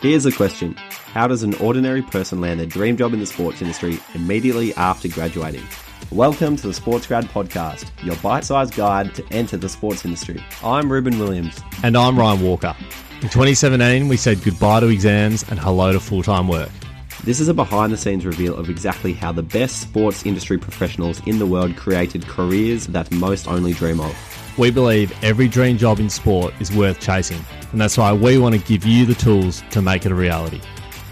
Here's a question How does an ordinary person land their dream job in the sports industry immediately after graduating? Welcome to the Sports Grad Podcast, your bite sized guide to enter the sports industry. I'm Reuben Williams. And I'm Ryan Walker. In 2017, we said goodbye to exams and hello to full time work. This is a behind the scenes reveal of exactly how the best sports industry professionals in the world created careers that most only dream of. We believe every dream job in sport is worth chasing, and that's why we want to give you the tools to make it a reality.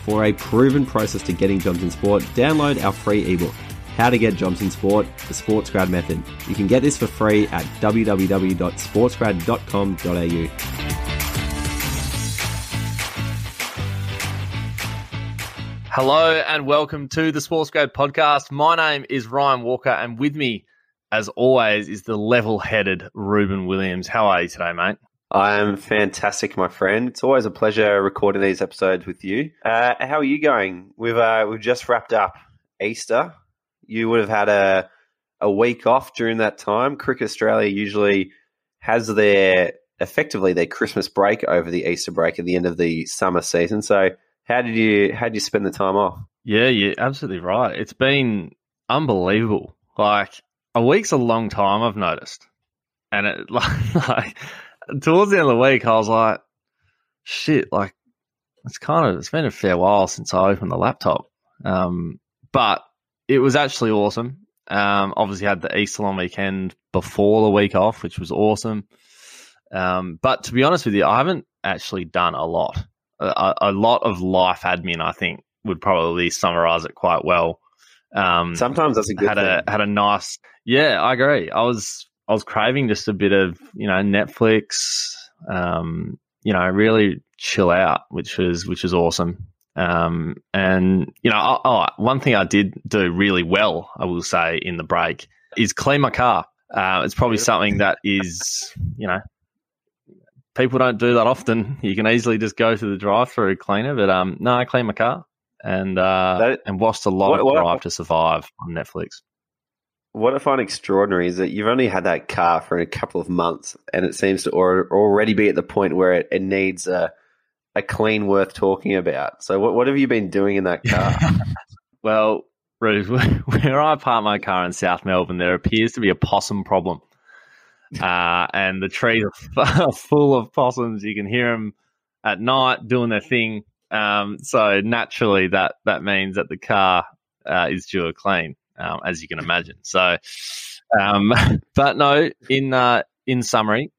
For a proven process to getting jobs in sport, download our free ebook, How to Get Jobs in Sport, the Sports Grad Method. You can get this for free at www.sportsgrad.com.au. Hello and welcome to the Sports Grad podcast. My name is Ryan Walker, and with me, as always, is the level headed Reuben Williams. How are you today, mate? I am fantastic, my friend. It's always a pleasure recording these episodes with you. Uh, how are you going? We've uh, we've just wrapped up Easter. You would have had a a week off during that time. Cricket Australia usually has their effectively their Christmas break over the Easter break at the end of the summer season. So how did you how did you spend the time off? Yeah, you're absolutely right. It's been unbelievable. Like a week's a long time. I've noticed, and it like, like towards the end of the week, I was like, shit, like it's kind of it's been a fair while since I opened the laptop. Um, but it was actually awesome. Um, obviously had the Easter long weekend before the week off, which was awesome. Um, but to be honest with you, I haven't actually done a lot a, a, lot of life admin, I think, would probably summarize it quite well. Um, Sometimes that's a good had thing. a had a nice yeah, I agree. I was I was craving just a bit of you know Netflix, um, you know, really chill out, which was which was awesome. Um, and you know, oh, oh, one thing I did do really well, I will say, in the break is clean my car. Uh, it's probably something that is, you know, people don't do that often. You can easily just go to the drive-through cleaner, but um, no, I clean my car and uh, that, and watched a lot what, of Drive to Survive on Netflix. What I find extraordinary is that you've only had that car for a couple of months, and it seems to already be at the point where it, it needs a a clean worth talking about. So, what what have you been doing in that car? well, Ruth, where I park my car in South Melbourne, there appears to be a possum problem uh, and the trees are full of possums. You can hear them at night doing their thing. Um, so naturally, that that means that the car uh, is due a clean, um, as you can imagine. So, um, but no, in uh, in summary,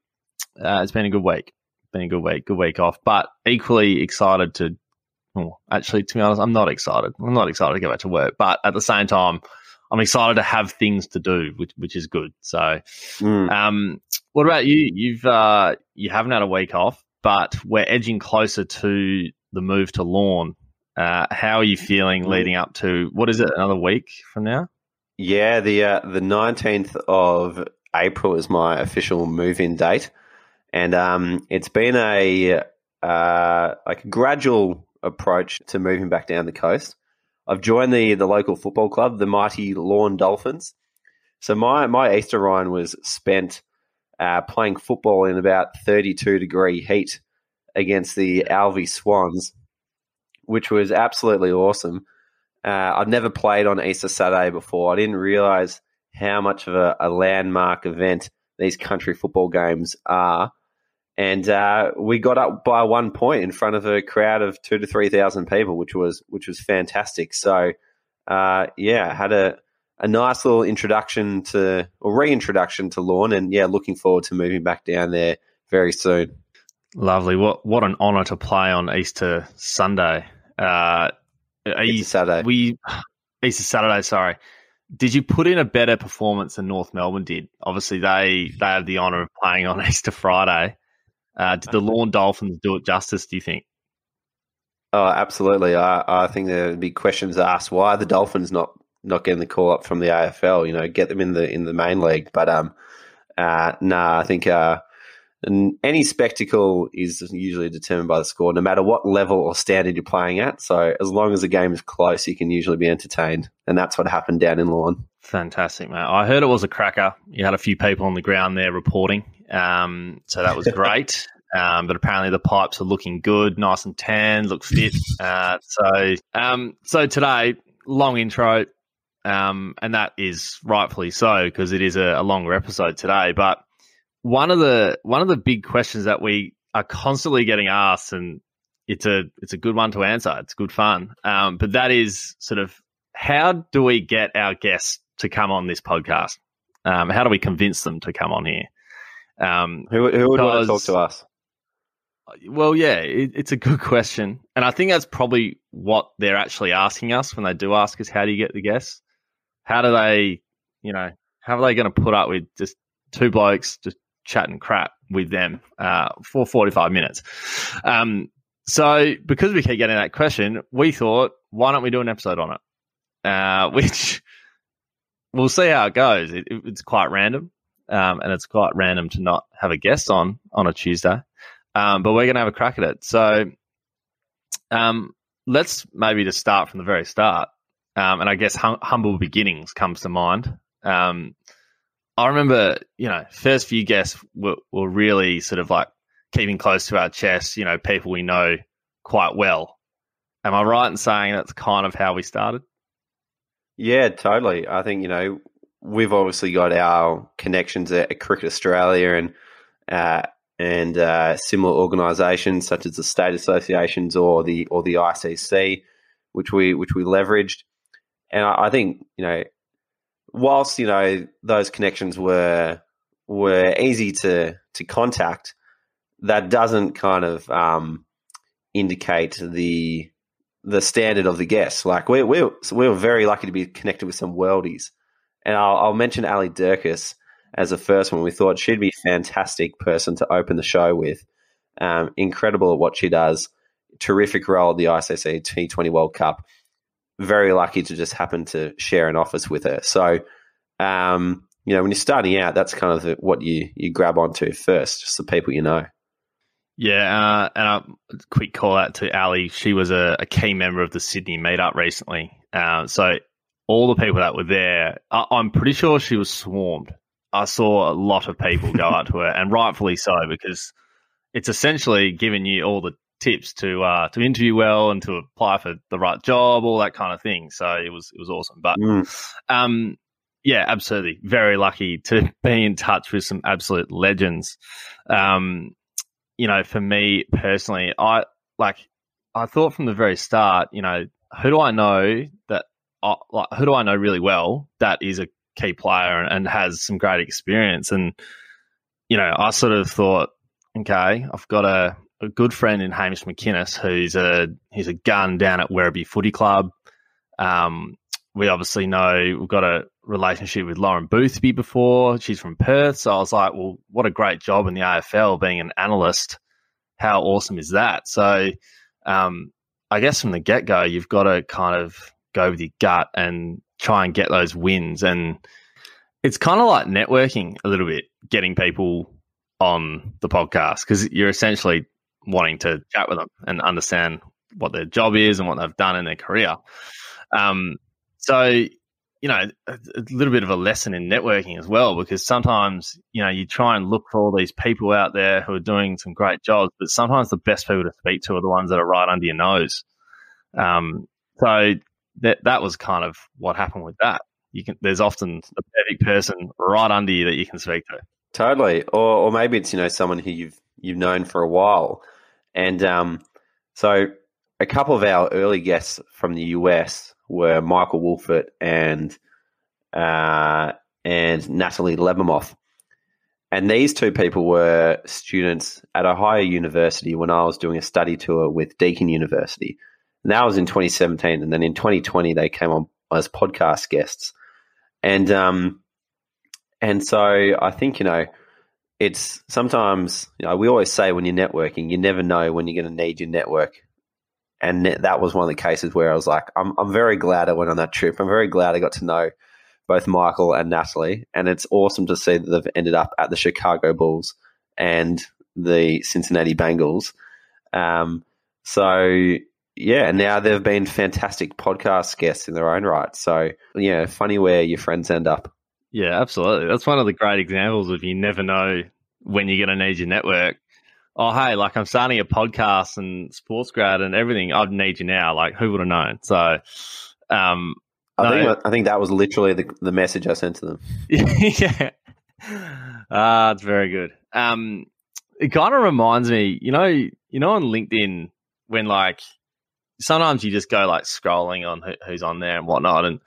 uh, it's been a good week. Been a good week, good week off. But equally excited to. Well, actually, to be honest, I'm not excited. I'm not excited to go back to work, but at the same time, I'm excited to have things to do, which which is good. So, mm. um, what about you? You've uh, you haven't had a week off, but we're edging closer to the move to Lorne. Uh, how are you feeling mm. leading up to what is it? Another week from now? Yeah, the uh, the nineteenth of April is my official move-in date, and um, it's been a uh, like a gradual approach to moving back down the coast. I've joined the the local football club, the mighty Lorne Dolphins. So my my Easter Ryan was spent uh, playing football in about 32 degree heat against the Alvie Swans, which was absolutely awesome. Uh, I'd never played on Easter Saturday before. I didn't realize how much of a, a landmark event these country football games are and uh, we got up by one point in front of a crowd of two to three thousand people, which was which was fantastic. So, uh, yeah, had a a nice little introduction to or reintroduction to Lorne, and yeah, looking forward to moving back down there very soon. Lovely. What what an honour to play on Easter Sunday. Uh, Easter you, Saturday. We Easter Saturday. Sorry. Did you put in a better performance than North Melbourne did? Obviously, they they have the honour of playing on Easter Friday. Uh, did the Lorne Dolphins do it justice? Do you think? Oh, absolutely. I, I think there would be questions asked why the Dolphins not not getting the call up from the AFL. You know, get them in the in the main league. But um, uh, nah, I think uh, any spectacle is usually determined by the score, no matter what level or standard you're playing at. So as long as the game is close, you can usually be entertained, and that's what happened down in Lorne. Fantastic, mate. I heard it was a cracker. You had a few people on the ground there reporting. Um, so that was great. um, but apparently the pipes are looking good, nice and tan, look fit. Uh, so, um, so today, long intro, um, and that is rightfully so because it is a, a longer episode today. But one of the one of the big questions that we are constantly getting asked, and it's a it's a good one to answer. It's good fun, um, but that is sort of how do we get our guests to come on this podcast? Um, how do we convince them to come on here? Um, who, who would want to talk to us? Well, yeah, it, it's a good question, and I think that's probably what they're actually asking us when they do ask us, "How do you get the guests?" How do they, you know, how are they going to put up with just two blokes just chatting crap with them uh, for forty five minutes? Um, so, because we keep getting that question, we thought, why don't we do an episode on it? Uh, which we'll see how it goes. It, it, it's quite random, um, and it's quite random to not have a guest on on a Tuesday. Um, but we're going to have a crack at it. So um, let's maybe just start from the very start. Um, and I guess hum- humble beginnings comes to mind. Um, I remember, you know, first few guests were, were really sort of like keeping close to our chest, you know, people we know quite well. Am I right in saying that's kind of how we started? Yeah, totally. I think, you know, we've obviously got our connections at Cricket Australia and uh, and uh, similar organisations such as the state associations or the or the ICC, which we which we leveraged. And I, I think you know, whilst you know those connections were were easy to to contact, that doesn't kind of um, indicate the the standard of the guests. Like we're we're we are very lucky to be connected with some worldies, and I'll, I'll mention Ali Durkis as the first one. We thought she'd be a fantastic person to open the show with. Um, incredible at what she does. Terrific role at the ICC T20 World Cup. Very lucky to just happen to share an office with her. So, um, you know, when you're starting out, that's kind of the, what you, you grab onto first, just the people you know. Yeah, uh, and a quick call out to Ali. She was a, a key member of the Sydney meetup recently. Uh, so all the people that were there, I, I'm pretty sure she was swarmed I saw a lot of people go out to her, and rightfully so, because it's essentially giving you all the tips to uh, to interview well and to apply for the right job, all that kind of thing. So it was it was awesome. But mm. um, yeah, absolutely, very lucky to be in touch with some absolute legends. Um, you know, for me personally, I like I thought from the very start, you know, who do I know that I, like who do I know really well that is a key player and, has some great experience. And, you know, I sort of thought, okay, I've got a, a good friend in Hamish McInnes who's a he's a gun down at Werribee Footy Club. Um, we obviously know we've got a relationship with Lauren Boothby before. She's from Perth. So I was like, well, what a great job in the AFL being an analyst. How awesome is that? So um, I guess from the get go, you've got to kind of go with your gut and try and get those wins. And it's kind of like networking a little bit, getting people on the podcast because you're essentially wanting to chat with them and understand what their job is and what they've done in their career. Um, so, you know, a, a, little bit of a lesson in networking as well, because sometimes, you know, you try and look for all these people out there who are doing some great jobs, but sometimes the best people to speak to are the ones that are right under your nose. Um, so that that was kind of what happened with that. You can there's often a perfect person right under you that you can speak to. Totally, or or maybe it's you know someone who you've you've known for a while, and um, so a couple of our early guests from the US were Michael Wolfert and uh, and Natalie Lebemoff. And these two people were students at Ohio University when I was doing a study tour with Deakin University. And that was in 2017. And then in 2020, they came on as podcast guests. And, um, and so I think, you know, it's sometimes, you know, we always say when you're networking, you never know when you're going to need your network. And that was one of the cases where I was like, I'm, I'm very glad I went on that trip. I'm very glad I got to know both Michael and Natalie. And it's awesome to see that they've ended up at the Chicago Bulls and the Cincinnati Bengals. Um, so yeah, now they've been fantastic podcast guests in their own right. So, yeah, funny where your friends end up. Yeah, absolutely. That's one of the great examples of you never know when you're going to need your network. oh hey, like I'm starting a podcast and sports grad and everything. I'd need you now. Like who would have known? So, um, I no. think I think that was literally the the message I sent to them. yeah, ah, it's very good. Um, it kind of reminds me, you know, you know, on LinkedIn when like sometimes you just go like scrolling on who, who's on there and whatnot, and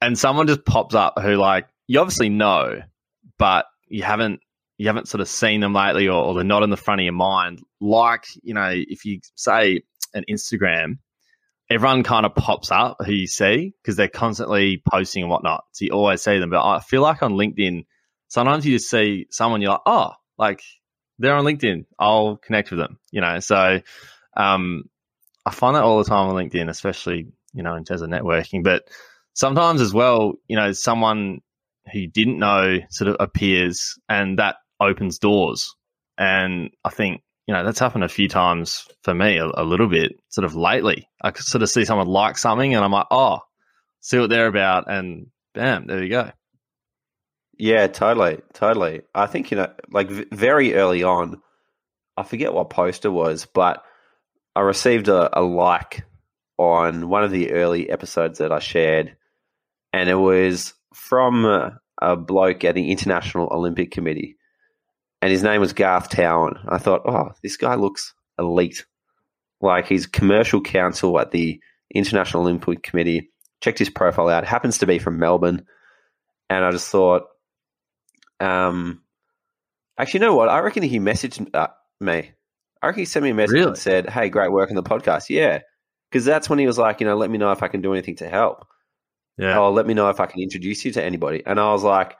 and someone just pops up who like you obviously know, but you haven't you haven't sort of seen them lately, or, or they're not in the front of your mind. Like you know, if you say an Instagram, everyone kind of pops up who you see because they're constantly posting and whatnot. So you always see them. But I feel like on LinkedIn, sometimes you just see someone, you're like, oh, like they're on LinkedIn. I'll connect with them. You know, so um, I find that all the time on LinkedIn, especially you know in terms of networking. But sometimes as well, you know, someone who you didn't know sort of appears, and that opens doors. And I think you know that's happened a few times for me, a, a little bit, sort of lately. I sort of see someone like something, and I'm like, oh, see what they're about, and bam, there you go. Yeah, totally, totally. I think you know, like v- very early on, I forget what post it was, but I received a, a like on one of the early episodes that I shared, and it was from a, a bloke at the International Olympic Committee, and his name was Garth Towan. I thought, oh, this guy looks elite. Like he's commercial counsel at the International Olympic Committee. Checked his profile out. Happens to be from Melbourne, and I just thought, um, actually, you know what? I reckon he messaged uh, me. I reckon he sent me a message Really? and said, "Hey, great work on the podcast." Yeah, because that's when he was like, you know, let me know if I can do anything to help. Yeah, Oh, let me know if I can introduce you to anybody. And I was like,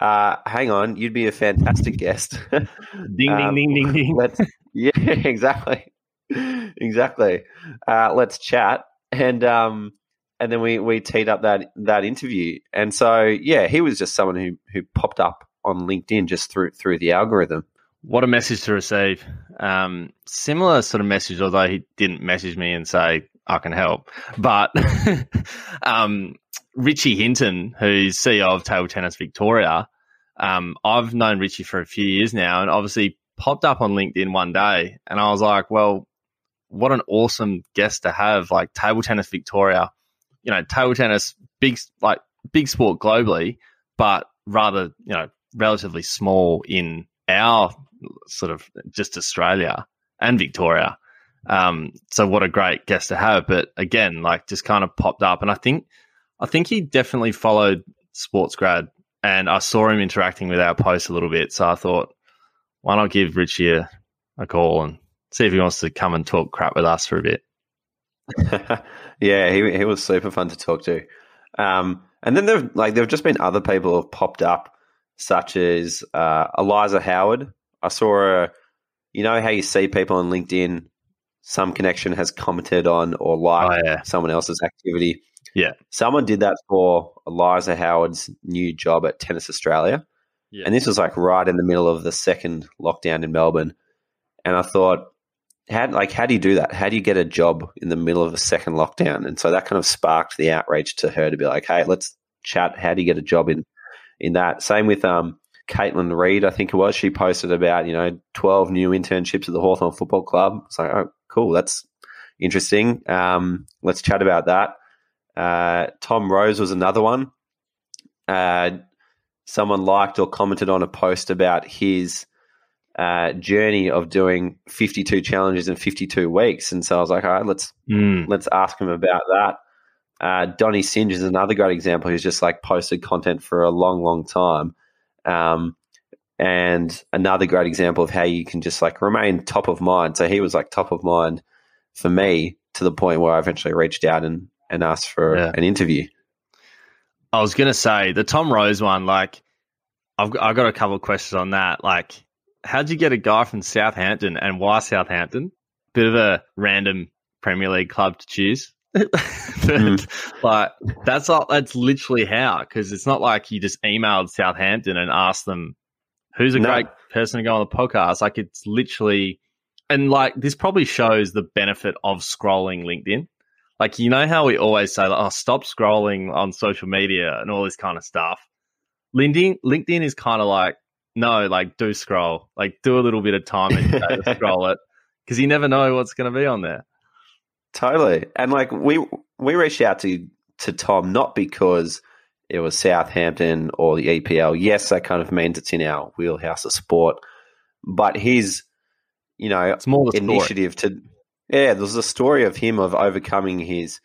uh, hang on, you'd be a fantastic guest. ding, ding, um, ding, ding, ding. let's yeah, exactly, exactly. Uh, let's chat, and um, and then we we teed up that that interview, and so yeah, he was just someone who who popped up on LinkedIn just through through the algorithm. What a message to receive. Um, similar sort of message, although he didn't message me and say, I can help. But um, Richie Hinton, who's CEO of Table Tennis Victoria, um, I've known Richie for a few years now and obviously popped up on LinkedIn one day. And I was like, well, what an awesome guest to have. Like Table Tennis Victoria, you know, table tennis, big, like big sport globally, but rather, you know, relatively small in our sort of just Australia and Victoria. Um, so what a great guest to have. But again, like just kind of popped up, and I think I think he definitely followed Sports Grad, and I saw him interacting with our posts a little bit. So I thought, why not give Richie a, a call and see if he wants to come and talk crap with us for a bit. yeah, he he was super fun to talk to. Um, and then there like there've just been other people who have popped up, such as uh, Eliza Howard. I saw a, you know how you see people on LinkedIn, some connection has commented on or liked Oh, yeah. someone else's activity. Yeah. someone did that for Eliza Howard's new job at Tennis Australia. Yeah. And this was like right in the middle of the second lockdown in Melbourne. And I thought, how like how do you do that? How do you get a job in the middle of a second lockdown? And so that kind of sparked the outrage to her to be like, hey, let's chat. How do you get a job in in that? Same with um Caitlin Reed, I think it was. She posted about, you know, twelve new internships at the Hawthorn Football Club. It's like, oh, cool, that's interesting. Um, let's chat about that. Uh, Tom Rose was another one. Uh, someone liked or commented on a post about his uh, journey of doing 52 challenges in 52 weeks, and so I was like, all right, let's Mm. let's ask him about that. Uh, Donny Singe is another great example who's just like posted content for a long, long time. Um, and another great example of how you can just like remain top of mind. So he was like top of mind for me to the point where I eventually reached out and, and asked for Yeah. an interview. I was gonna say the Tom Rose one. Like, I've got- I've got a couple of questions on that. Like, how'd you get a guy from Southampton, and why Southampton? Bit of a random Premier League club to choose. but hmm. like, that's all, that's literally how. Because it's not like you just emailed Southampton and asked them who's a No. great person to go on the podcast. Like, it's literally, and like this probably shows the benefit of scrolling LinkedIn like you know how we always say like, oh stop scrolling on social media and all this kind of stuff linkedin linkedin is kind of like no, like do scroll, like do a little bit of time and to scroll it because you never know what's going to be on there. Totally, and like we we reached out to to Tom not because it was Southampton or the EPL. Yes, that kind of means it's in our wheelhouse of sport, but his you know It's more the story. initiative to yeah, there's a story of him of overcoming his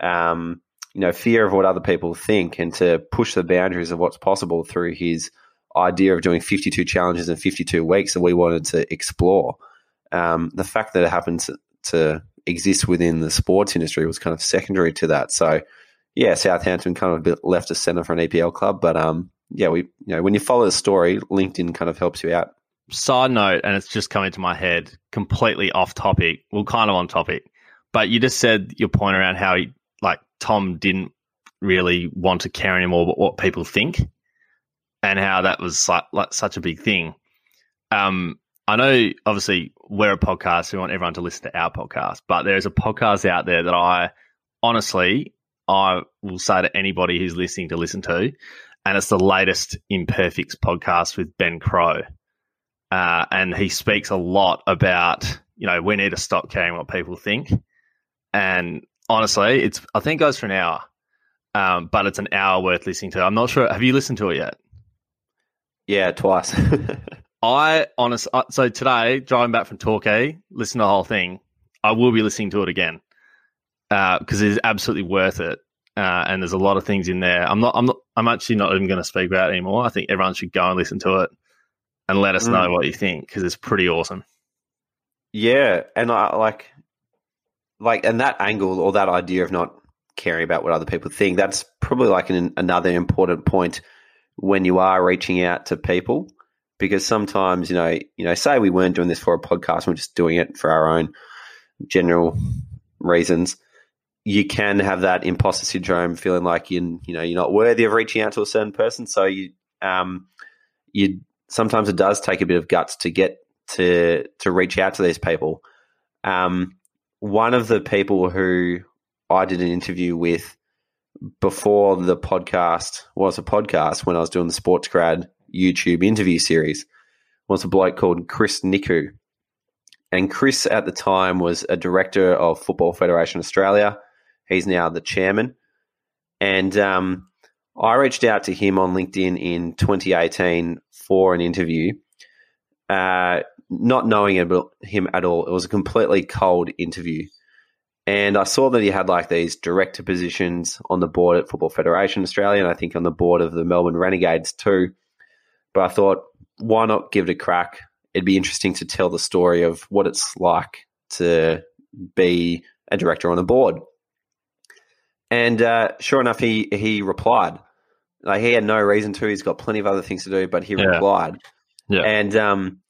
um, you know fear of what other people think and to push the boundaries of what's possible through his idea of doing 52 challenges in 52 weeks that we wanted to explore. Um, the fact that it happened to, to exist within the sports industry was kind of secondary to that. So yeah, Southampton kind of a bit left a centre for an EPL club, but um, yeah, we you know when you follow the story, LinkedIn kind of helps you out. Side note, and it's just coming to my head, completely off topic. Well, kind of on topic, but you just said your point around how he, like Tom didn't really want to care anymore about what people think, and how that was like, like such a big thing. Um, I know, obviously, we're a podcast. We want everyone to listen to our podcast, but there's a podcast out there that I honestly I will say to anybody who's listening to listen to, and it's the latest Imperfects podcast with Ben Crowe. Uh, and he speaks a lot about, you know, we need to stop caring what people think. And honestly, it's I think it goes for an hour, um, but it's an hour worth listening to. I'm not sure. Have you listened to it yet? Yeah, twice. I honest uh, so today driving back from Torquay, listen to the whole thing. I will be listening to it again because it is absolutely worth it. Uh, and there's a lot of things in there. I'm not. I'm not. I'm actually not even going to speak about it anymore. I think everyone should go and listen to it and let us Mm. know what you think because it's pretty awesome. Yeah, and I like, like, and that angle or that idea of not caring about what other people think. That's probably like an, another important point when you are reaching out to people, because sometimes you know, you know, say we weren't doing this for a podcast, we're just doing it for our own general reasons. You can have that imposter syndrome, feeling like you, you know, you're not worthy of reaching out to a certain person. So you, um, you sometimes it does take a bit of guts to get to to reach out to these people. Um, one of the people who I did an interview with before the podcast was a podcast when I was doing the Sports Grad YouTube interview series was a bloke called Chris Nikou. And Chris at the time was a director of Football Federation Australia. He's now the chairman. And um, I reached out to him on LinkedIn in 2018 for an interview, uh, not knowing him at all. It was a completely cold interview. And I saw that he had like these director positions on the board at Football Federation Australia, and I think on the board of the Melbourne Renegades too. But I thought, why not give it a crack? It'd be interesting to tell the story of what it's like to be a director on a board. And uh, sure enough, he he replied. Like he had no reason to. He's got plenty of other things to do, but he Yeah. replied. Yeah. And um,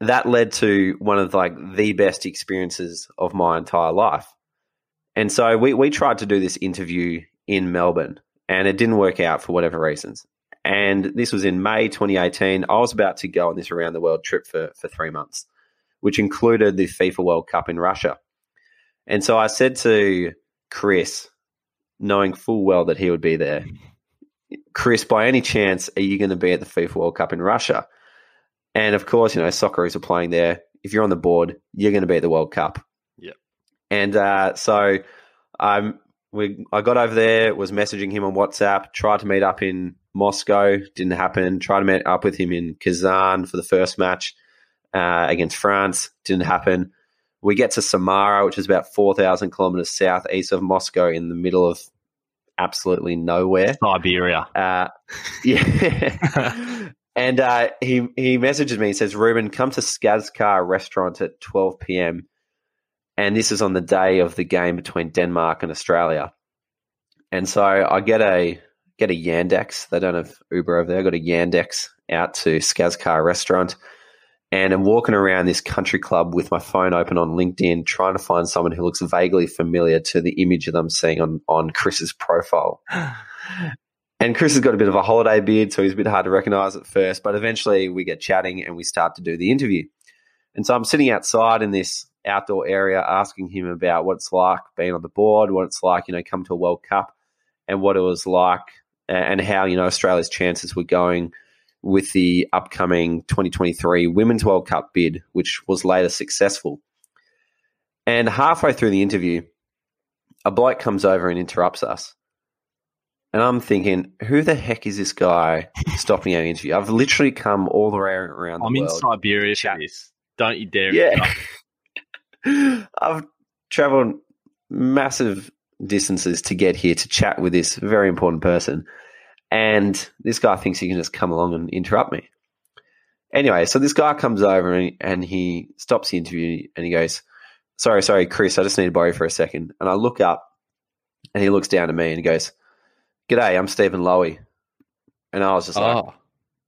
that led to one of like the best experiences of my entire life. And so we we tried to do this interview in Melbourne, and it didn't work out for whatever reasons. And this was in May 2018. I was about to go on this around the world trip for for three months, which included the FIFA World Cup in Russia. And so I said to Chris, knowing full well that he would be there, Chris, by any chance, are you going to be at the FIFA World Cup in Russia? And of course, you know, Socceroos are playing there. If you're on the board, you're going to be at the World Cup. Yep. And uh, so um, we, I got over there, was messaging him on WhatsApp, tried to meet up in Moscow, didn't happen. Tried to meet up with him in Kazan for the first match uh, against France, didn't happen. We get to Samara, which is about 4,000 kilometers southeast of Moscow in the middle of absolutely nowhere. Siberia. Uh, yeah. and uh, he he messages me and says, Reuben, come to Skazkar restaurant at 12 p.m. And this is on the day of the game between Denmark and Australia. And so I get a get a Yandex. They don't have Uber over there. I got a Yandex out to Skazkar restaurant. And I'm walking around this country club with my phone open on LinkedIn, trying to find someone who looks vaguely familiar to the image that I'm seeing on, on Chris's profile. And Chris has got a bit of a holiday beard, so he's a bit hard to recognize at first. But eventually we get chatting and we start to do the interview. And so I'm sitting outside in this outdoor area asking him about what it's like being on the board, what it's like, you know, come to a World Cup and what it was like and how, you know, Australia's chances were going with the upcoming 2023 Women's World Cup bid, which was later successful. And halfway through the interview, a bloke comes over and interrupts us. And I'm thinking, who the heck is this guy stopping our interview? I've literally come all the way around the I'm in world. Siberia for this. Don't you dare. Yeah. I've traveled massive distances to get here to chat with this very important person. And this guy thinks he can just come along and interrupt me. Anyway, so this guy comes over and, he stops the interview and he goes, Sorry, sorry, Chris, I just need to borrow you for a second. And I look up and he looks down at me and he goes, G'day, I'm Steven Lowy. And I was just like, Oh,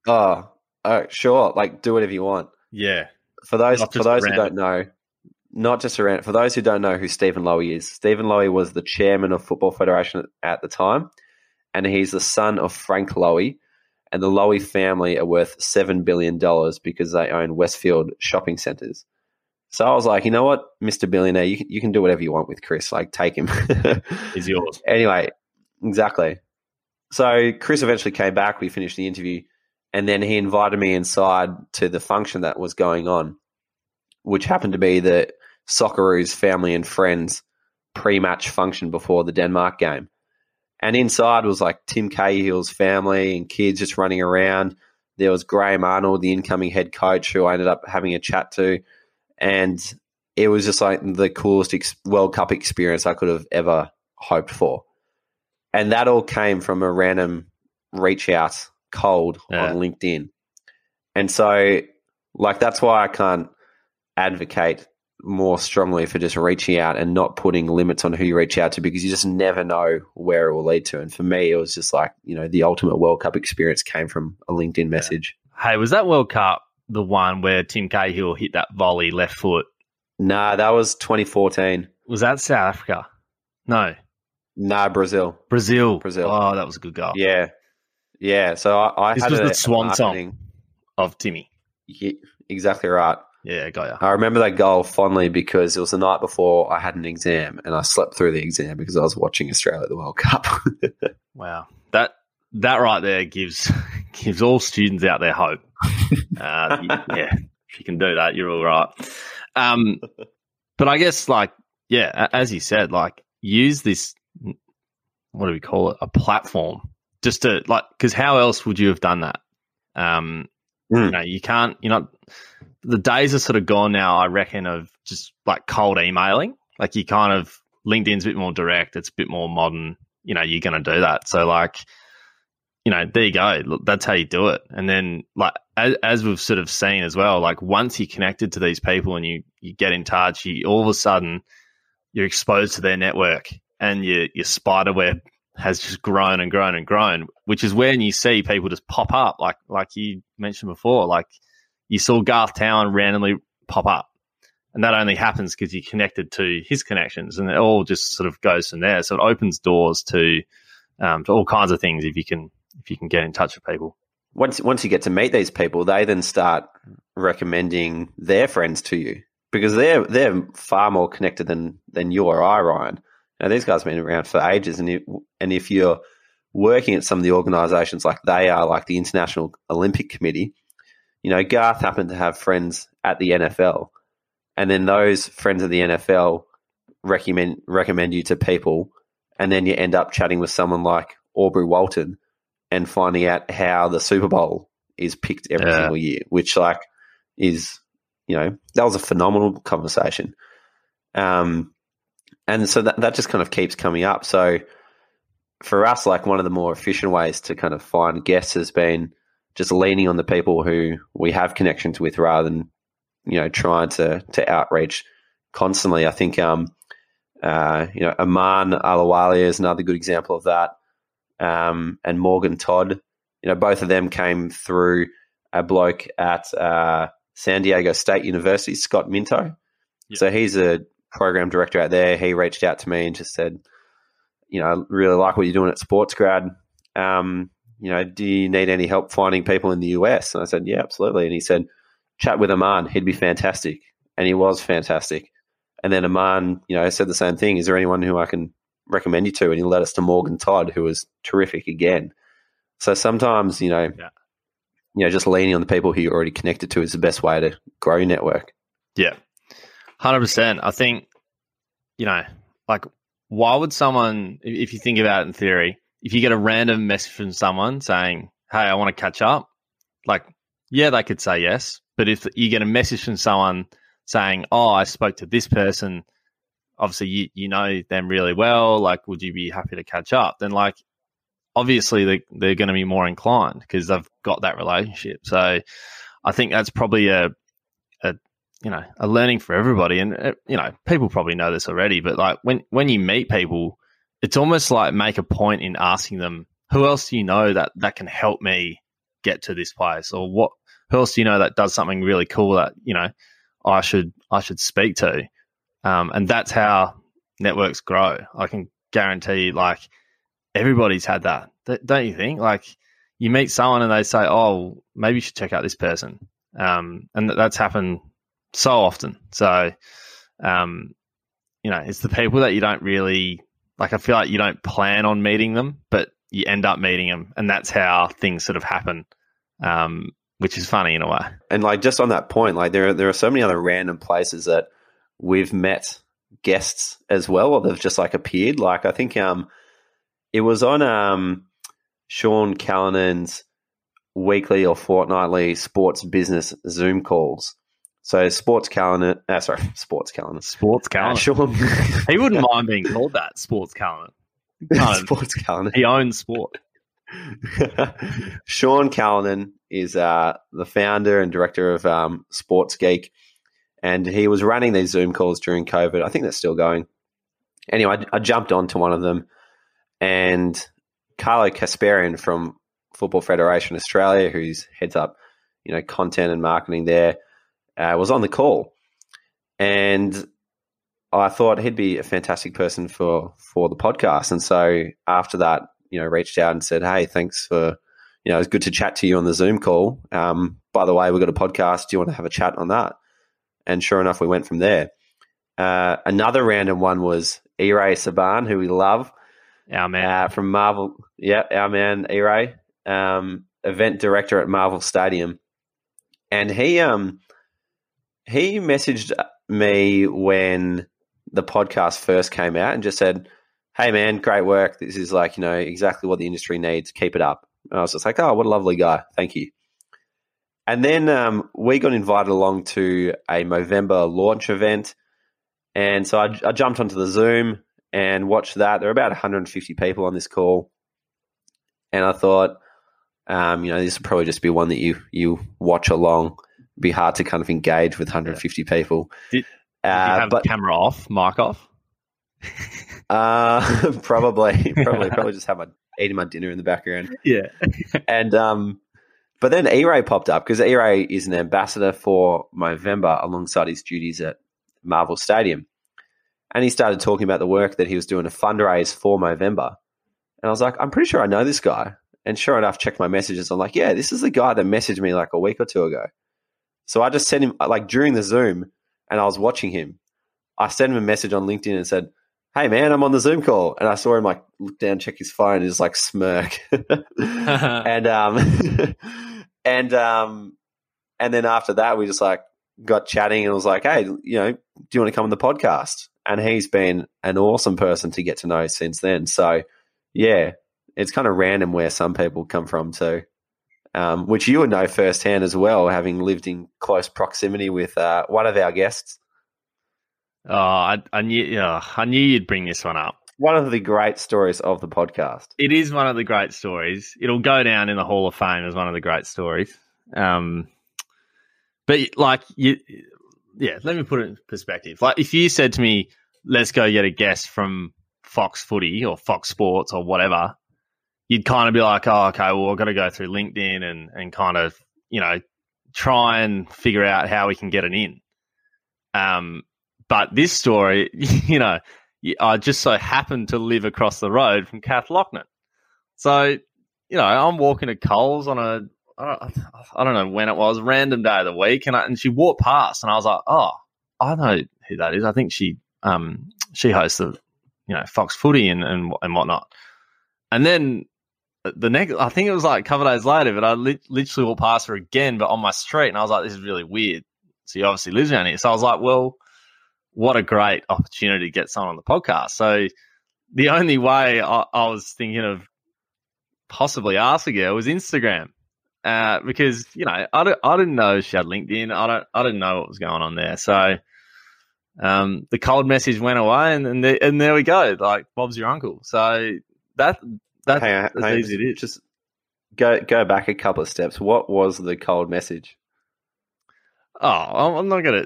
Oh, oh, sure, like do whatever you want yeah. for those for those who don't know, not just around for those who don't know who Steven Lowy is. Steven Lowy was the chairman of Football Federation at the time, and he's the son of Frank Lowy. And the Lowy family are worth seven billion dollars because they own Westfield shopping centers. So I was like, you know what, Mister Billionaire, you can, you can do whatever you want with Chris. Like, take him. Is yours. Anyway, exactly. So Chris eventually came back. We finished the interview, and then he invited me inside to the function that was going on, which happened to be the Socceroos family and friends pre-match function before the Denmark game. And inside was like Tim Cahill's family and kids just running around. There was Graham Arnold, the incoming head coach, who I ended up having a chat to, and it was just like the coolest ex- World Cup experience I could have ever hoped for. And that all came from a random reach out cold Yeah. on LinkedIn. And so, like, that's why I can't advocate more strongly for just reaching out and not putting limits on who you reach out to because you just never know where it will lead to. And for me, it was just like, you know, the ultimate World Cup experience came from a LinkedIn message. Hey, was that World Cup the one where Tim Cahill hit that volley left foot? Nah, that was 2014. Was that South Africa? No, Nah, Brazil. Brazil. Brazil. Oh, that was a good goal Yeah. Yeah. So I, I This had was a, the swan song. of Timmy. Yeah, exactly right. Yeah, got ya. I remember that goal fondly because it was the night before I had an exam and I slept through the exam because I was watching Australia at the World Cup. Wow, that that right there gives gives all students out there hope. Uh, yeah, if you can do that, you're all right. Um, but I guess, like, yeah, as you said, like, use this. What do we call it? A platform, just to like, because how else would you have done that? Um, Mm. You know, you can't. You're not. The days are sort of gone now. I reckon of just like cold emailing. Like you kind of LinkedIn's a bit more direct. It's a bit more modern. You know, you're going to do that. So like, you know, there you go. Look, that's how you do it. And then like as, as we've sort of seen as well, like once you're connected to these people and you you get in touch, you all of a sudden you're exposed to their network and your your spider web has just grown and grown and grown, which is when you see people just pop up, like like you mentioned before, like you saw Garth Town randomly pop up, and that only happens because you're connected to his connections, and it all just sort of goes from there. So it opens doors to um, to all kinds of things if you can if you can get in touch with people. once once you get to meet these people, they then start recommending their friends to you because they're they're far more connected than than you or I, Ryan. Now these guys have been around for ages, and and if you're working at some of the organisations like they are, like the International Olympic Committee, you know, Garth happened to have friends at the NFL, and then those friends of the NFL recommend recommend you to people, and then you end up chatting with someone like Aubrey Walton and finding out how the Super Bowl is picked every Yeah. single year, which like is you know that was a phenomenal conversation. Um, and so that that just kind of keeps coming up. So for us, like one of the more efficient ways to kind of find guests has been just leaning on the people who we have connections with rather than you know trying to to outreach constantly. I think um uh you know Aman Alawali is another good example of that. Um, and Morgan Todd, you know, both of them came through a bloke at uh, San Diego State University, Scott Minto. Yeah. So he's a program director out there. He reached out to me and just said, you know, I really like what you're doing at Sports Grad. Um, you know, do you need any help finding people in the US? And I said, yeah, absolutely. And he said, chat with Aman. He'd be fantastic. And he was fantastic. And then Aman, you know, said the same thing. Is there anyone who I can recommend you to? And he led us to Morgan Todd, who was terrific again. So sometimes, you know, Yeah. you know, just leaning on the people who you're already connected to is the best way to grow your network. Yeah, hundred percent. I think you know, like, why would someone, if you think about it in theory, if you get a random message from someone saying, "Hey, I want to catch up," like, yeah, they could say yes. But if you get a message from someone saying, "Oh, I spoke to this person," obviously you you know them really well. Like, would you be happy to catch up? Then, like, obviously they they're going to be more inclined because they've got that relationship. So, I think that's probably a a you know a learning for everybody. And uh, you know, people probably know this already, but like when when you meet people, it's almost like make a point in asking them, "Who else do you know that that can help me get to this place?" Or what? Who else do you know that does something really cool that you know I should I should speak to? Um, and that's how networks grow. I can guarantee, like everybody's had that, don't you think? Like you meet someone and they say, "Oh, maybe you should check out this person," um, and that's happened so often. So, um, you know, it's the people that you don't really like. I feel like you don't plan on meeting them, but you end up meeting them, and that's how things sort of happen. Um, which is funny in a way. And like just on that point, like there are, there are so many other random places that we've met guests as well, or they've just like appeared. Like I think um, it was on um, Sean Callanan's weekly or fortnightly sports business Zoom calls. So sports calendar, uh, sorry, sports calendar, sports calendar. Uh, Sean, he wouldn't mind being called that sports calendar. sports calendar. He owns sport. Sean Callanan is uh, the founder and director of um, Sports Geek and he was running these Zoom calls during COVID. I think that's still going. Anyway, I, I jumped onto one of them, and Carlo Kasparian from Football Federation Australia, who's heads up, you know, content and marketing there, uh, was on the call, and I thought he'd be a fantastic person for for the podcast. And so after that, you know, reached out and said, "Hey, thanks for." You know, it's good to chat to you on the Zoom call. Um, by the way, we've got a podcast. Do you want to have a chat on that? and sure enough, we went from there. Uh, another random one was E-Ray Saban, who we love. Our man. Uh, from Marvel. Yeah, our man, E-Ray, um, event director at Marvel Stadium. And he um, he messaged me when the podcast first came out and just said, hey, man, great work. This is like, you know, exactly what the industry needs. Keep it up. And I was just like, oh, what a lovely guy. Thank you. And then um, we got invited along to a Movember launch event. And so I, I, jumped onto the Zoom and watched that. There were about 150 people on this call. And I thought, um, you know, this would probably just be one that you, you watch along. It'd be hard to kind of engage with 150 people. Did, did uh, you have but, camera off, mic off? uh, probably, probably, probably just have my eating my dinner in the background. Yeah. and um, but then E-Ray popped up because E-Ray is an ambassador for Movember alongside his duties at Marvel Stadium. And he started talking about the work that he was doing to fundraise for Movember. And I was like, I'm pretty sure I know this guy. And sure enough, checked my messages. I'm like, yeah, this is the guy that messaged me like a week or two ago. So I just sent him, like during the Zoom, and I was watching him. I sent him a message on LinkedIn and said, hey man, I'm on the Zoom call. And I saw him like look down, check his phone, and just like smirk. and um and um and then after that we just like got chatting and was like, hey, you know, do you want to come on the podcast? And he's been an awesome person to get to know since then. So yeah, it's kind of random where some people come from too. Um, which you would know firsthand as well, having lived in close proximity with uh, one of our guests. Oh, I, I knew, I knew you'd bring this one up. One of the great stories of the podcast. It is one of the great stories. It'll go down in the Hall of Fame as one of the great stories. Um, but like you, yeah. Let me put it in perspective. Like if you said to me, "Let's go get a guest from Fox Footy or Fox Sports or whatever," you'd kind of be like, "Oh, okay. Well, I've got to go through LinkedIn and and kind of you know try and figure out how we can get it in." Um, but this story, you know, I just so happened to live across the road from Kath Loughnan. So, you know, I'm walking to Coles on a, I don't know when it was, random day of the week, and I, and she walked past, and I was like, oh, I know who that is. I think she um she hosts the you know Fox Footy and and and whatnot. And then the next, I think it was like a couple days later, but I li- literally walked past her again, but on my street, and I was like, this is really weird. So he obviously lives around here. So I was like, well, what a great opportunity to get someone on the podcast. So the only way I, I was thinking of possibly asking her was Instagram. Uh, because you know I, I didn't know she had LinkedIn. I don't I didn't know what was going on there. So um, the cold message went away, and and, the, and there we go. Like Bob's your uncle. So that that's Hang on, hang on, easy it is. Just go go back a couple of steps. What was the cold message? Oh, I'm not gonna.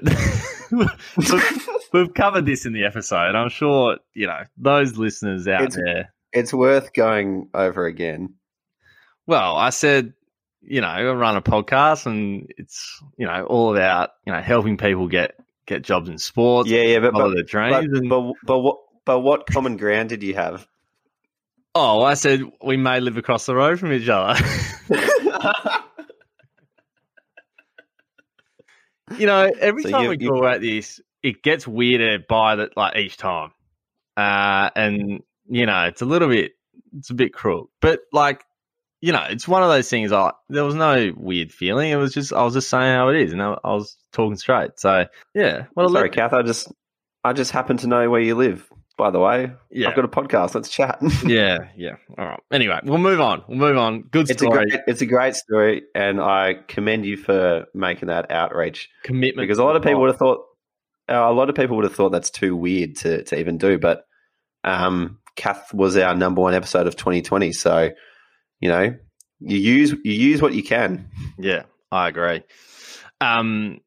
we've, we've covered this in the episode. I'm sure you know those listeners out It's- there. It's worth going over again. Well, I said, you know, I run a podcast, and it's you know all about you know helping people get get jobs in sports, Yeah, yeah, but but, their but, and, but but what but what common ground did you have? Oh, I said we may live across the road from each other. you know, every So time you- we you- talk about this, it gets weirder by the like each time, uh, and you know, it's a little bit, it's a bit cruel, but like, you know, it's one of those things. I there was no weird feeling. It was just I was just saying how it is, and I, I was talking straight. So yeah, what a Sorry, Kath. I just I just happen to know where you live. By the way, yeah, I've got a podcast. Let's chat. yeah, yeah. All right. Anyway, we'll move on. We'll move on. Good It's a story. great, it's a great story, and I commend you for making that outreach commitment because a lot of people would have thought uh, a lot of people would have thought that's too weird to, to even do. But um, Kath was our number one episode of 2020, so you know you use you use what you can. Yeah, I agree. Um,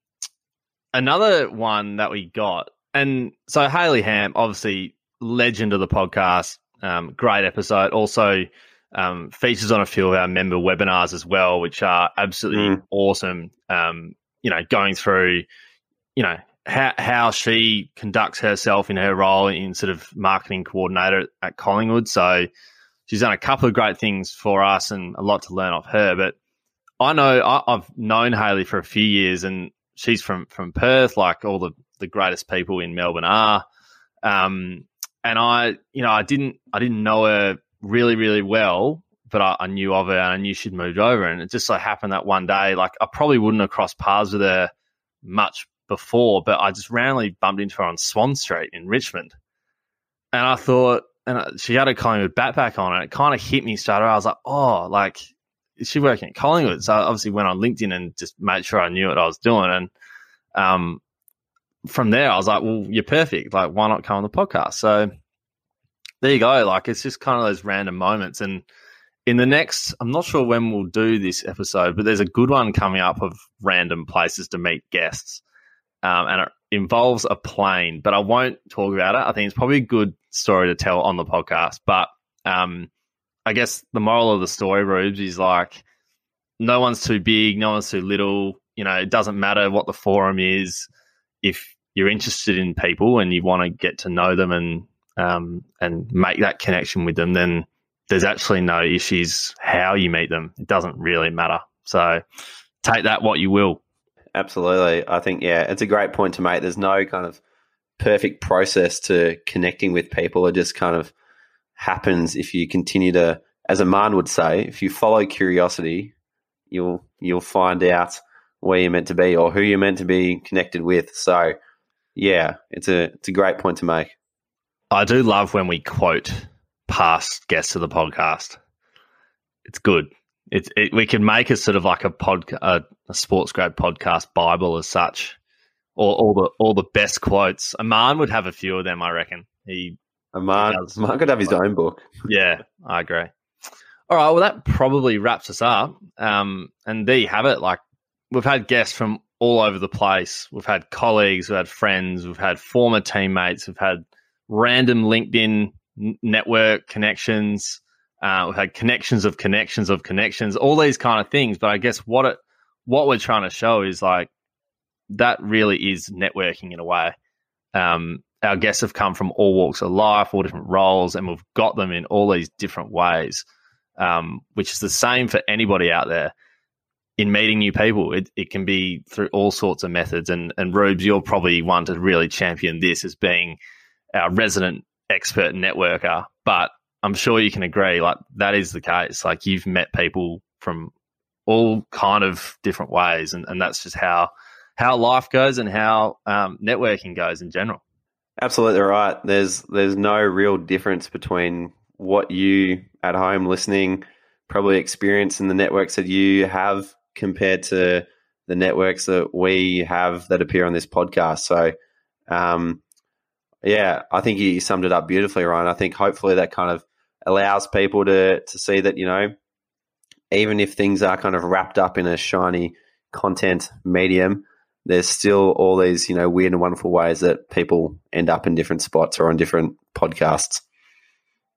another one that we got, and so Haley Ham, obviously legend of the podcast, um, great episode. Also um, features on a few of our member webinars as well, which are absolutely Mm. awesome. Um, you know, going through, you know. How, how she conducts herself in her role in sort of marketing coordinator at, at Collingwood. So she's done a couple of great things for us and a lot to learn off her. But I know I, I've known Haley for a few years, and she's from from Perth, like all the the greatest people in Melbourne are. Um, and I, you know, I didn't I didn't know her really really well, but I, I knew of her and I knew she'd moved over. And it just so happened that one day, like I probably wouldn't have crossed paths with her much before, but I just randomly bumped into her on Swan Street in Richmond, and I thought. And she had a Collingwood backpack on, and it kind of hit me straight away. I was like, "Oh, like is she working at Collingwood?" So I obviously went on LinkedIn and just made sure I knew what I was doing. And um, from there, I was like, "Well, you're perfect. Like, why not come on the podcast?" So there you go. Like, it's just kind of those random moments. And in the next, I'm not sure when we'll do this episode, but there's a good one coming up of random places to meet guests, um, and it involves a plane. But I won't talk about it. I think it's probably a good story to tell on the podcast. But um, I guess the moral of the story, Rubes, is like no one's too big, no one's too little. You know, it doesn't matter what the forum is. If you're interested in people and you want to get to know them and um, and make that connection with them, then there's actually no issues how you meet them. It doesn't really matter. So take that what you will. Absolutely, I think yeah, it's a great point to make. There's no kind of perfect process to connecting with people. It just kind of happens if you continue to, as Aman would say, if you follow curiosity, you'll you'll find out where you're meant to be or who you're meant to be connected with. So, yeah, it's a it's a great point to make. I do love when we quote past guests of the podcast. It's good. It's it, we can make it sort of like a pod a, a SportsGrad podcast bible as such, or all the all the best quotes. Aman would have a few of them, I reckon. He A man, He does. man could have his own book. yeah, I agree. All right, well, that probably wraps us up. Um, and there you have it. Like, we've had guests from all over the place. We've had colleagues, we've had friends, we've had former teammates, we've had random LinkedIn network connections. Uh, we've had connections of connections of connections, all these kind of things. But I guess what it, what we're trying to show is like that really is networking in a way. Um, our guests have come from all walks of life, all different roles, and we've got them in all these different ways, um, which is the same for anybody out there in meeting new people. It, it can be through all sorts of methods. And, and Rubes, you're probably one to really champion this as being our resident expert networker. But I'm sure you can agree, like that is the case. Like you've met people from all kind of different ways, and, and that's just how how life goes and how um, networking goes in general. Absolutely right. There's there's no real difference between what you at home listening probably experience in the networks that you have compared to the networks that we have that appear on this podcast. So, um, yeah, I think you summed it up beautifully, Ryan. I think hopefully that kind of allows people to to see that you know, even if things are kind of wrapped up in a shiny content medium, there's still all these you know weird and wonderful ways that people end up in different spots or on different podcasts.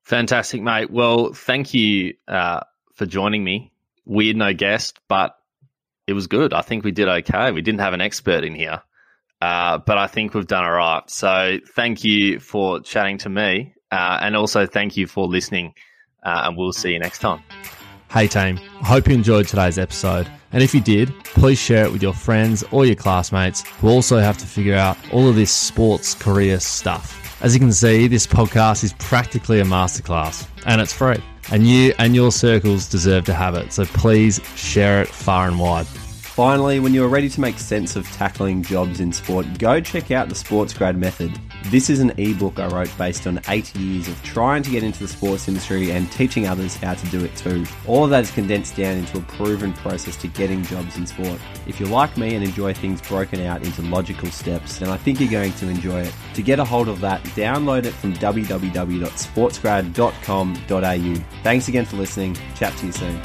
Fantastic, mate. Well, thank you uh, for joining me. Weird, no guest, but it was good. I think we did okay. We didn't have an expert in here, uh, but I think we've done all right. So thank you for chatting to me, uh, and also thank you for listening. Uh, and we'll see you next time. Hey, team. I hope you enjoyed today's episode. And if you did, please share it with your friends or your classmates who also have to figure out all of this sports career stuff. As you can see, this podcast is practically a masterclass and it's free. And you and your circles deserve to have it. So please share it far and wide. Finally, when you are ready to make sense of tackling jobs in sport, go check out the SportsGrad Method. This is an ebook I wrote based on eight years of trying to get into the sports industry and teaching others how to do it too. All of that is condensed down into a proven process to getting jobs in sport. If you're like me and enjoy things broken out into logical steps, then I think you're going to enjoy it. To get a hold of that, download it from www.sportsgrad.com.au. Thanks again for listening. Chat to you soon.